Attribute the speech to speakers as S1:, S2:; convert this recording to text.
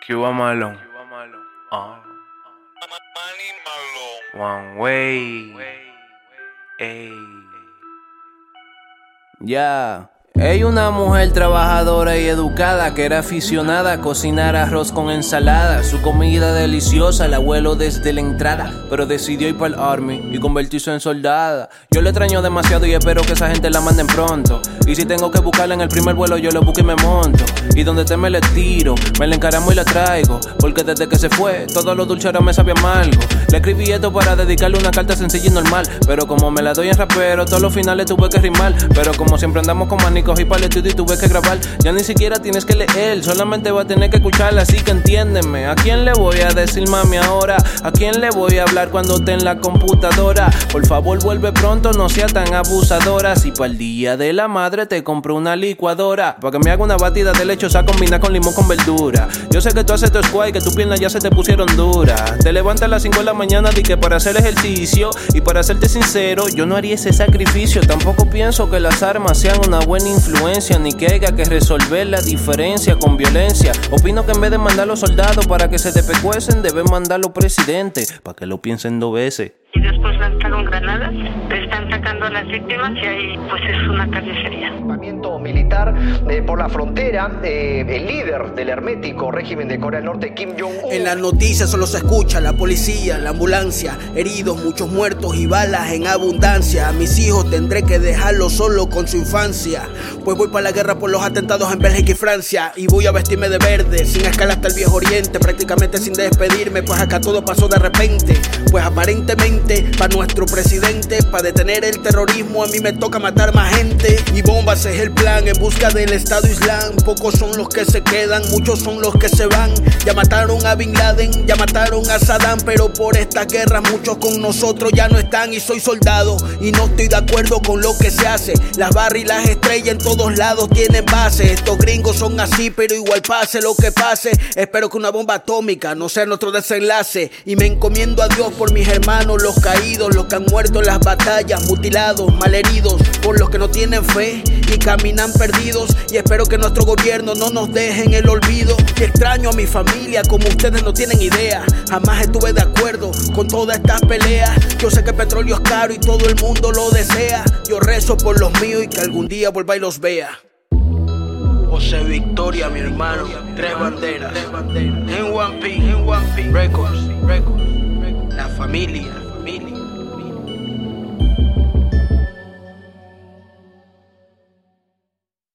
S1: Cuba Malone. Uh. Ah. One way. Hey.
S2: Yeah. Ella una mujer trabajadora y educada que era aficionada a cocinar arroz con ensalada. Su comida deliciosa, el abuelo desde la entrada. Pero decidió ir para el army y convertirse en soldada. Yo le extraño demasiado y espero que esa gente la manden pronto. Y si tengo que buscarla en el primer vuelo, yo lo busco y me monto. Y donde te me le tiro, me la encaramo y la traigo. Porque desde que se fue, todo lo dulce me sabe amargo. Le escribí esto para dedicarle una carta sencilla y normal. Pero como me la doy en rapero, todos los finales tuve que rimar. Pero como siempre andamos con maní cogí para el estudio y tuve que grabar. Ya ni siquiera tienes que leer, solamente va a tener que escucharla, así que entiéndeme. ¿A quién le voy a decir mami ahora? ¿A quién le voy a hablar cuando esté en la computadora? Por favor, vuelve pronto, no sea tan abusadora. Si para el día de la madre te compro una licuadora, para que me haga una batida de lechosa combina con limón con verdura. Yo sé que tú haces tu squat y que tus piernas ya se te pusieron duras. Te levantas a las 5 de la mañana y que para hacer ejercicio y para serte sincero, yo no haría ese sacrificio. Tampoco pienso que las armas sean una buena influencia ni que haya que resolver la diferencia con violencia. Opino que en vez de mandar los soldados para que se te pecuecen, deben mandar los presidentes para que lo piensen dos veces.
S3: Y después lanzaron granadas, están a las víctimas y ahí pues es una carnicería.
S4: militar eh, por la frontera, eh, el líder del hermético régimen de Corea del Norte, Kim Jong-un.
S5: En las noticias solo se escucha la policía, la ambulancia, heridos, muchos muertos y balas en abundancia. A mis hijos tendré que dejarlos solo con su infancia, pues voy para la guerra por los atentados en Bélgica y Francia y voy a vestirme de verde, sin escala hasta el viejo oriente, prácticamente sin despedirme, pues acá todo pasó de repente, pues aparentemente para nuestro presidente, para detener el terrorismo a mí me toca matar más gente. Y bombas es el plan en busca del Estado Islam, pocos son los que se quedan, muchos son los que se van, ya mataron a Bin Laden, ya mataron a Saddam, pero por esta guerra muchos con nosotros ya no están y soy soldado. Y no estoy de acuerdo con lo que se hace, las barras y las estrellas en todos lados tienen base, estos gringos son así, pero igual pase lo que pase, espero que una bomba atómica no sea nuestro desenlace. Y me encomiendo a Dios por mis hermanos, los caídos, los que han muerto en las batallas, mutilados, malheridos, por los que no tienen fe y caminan perdidos. Y espero que nuestro gobierno no nos deje en el olvido. Y extraño a mi familia como ustedes no tienen idea, jamás estuve de acuerdo con todas estas peleas, yo sé que el petróleo es caro y todo el mundo lo desea, yo rezo por los míos y que algún día vuelva y los vea. José Victoria, mi hermano, tres banderas. En One Piece, Records, la familia.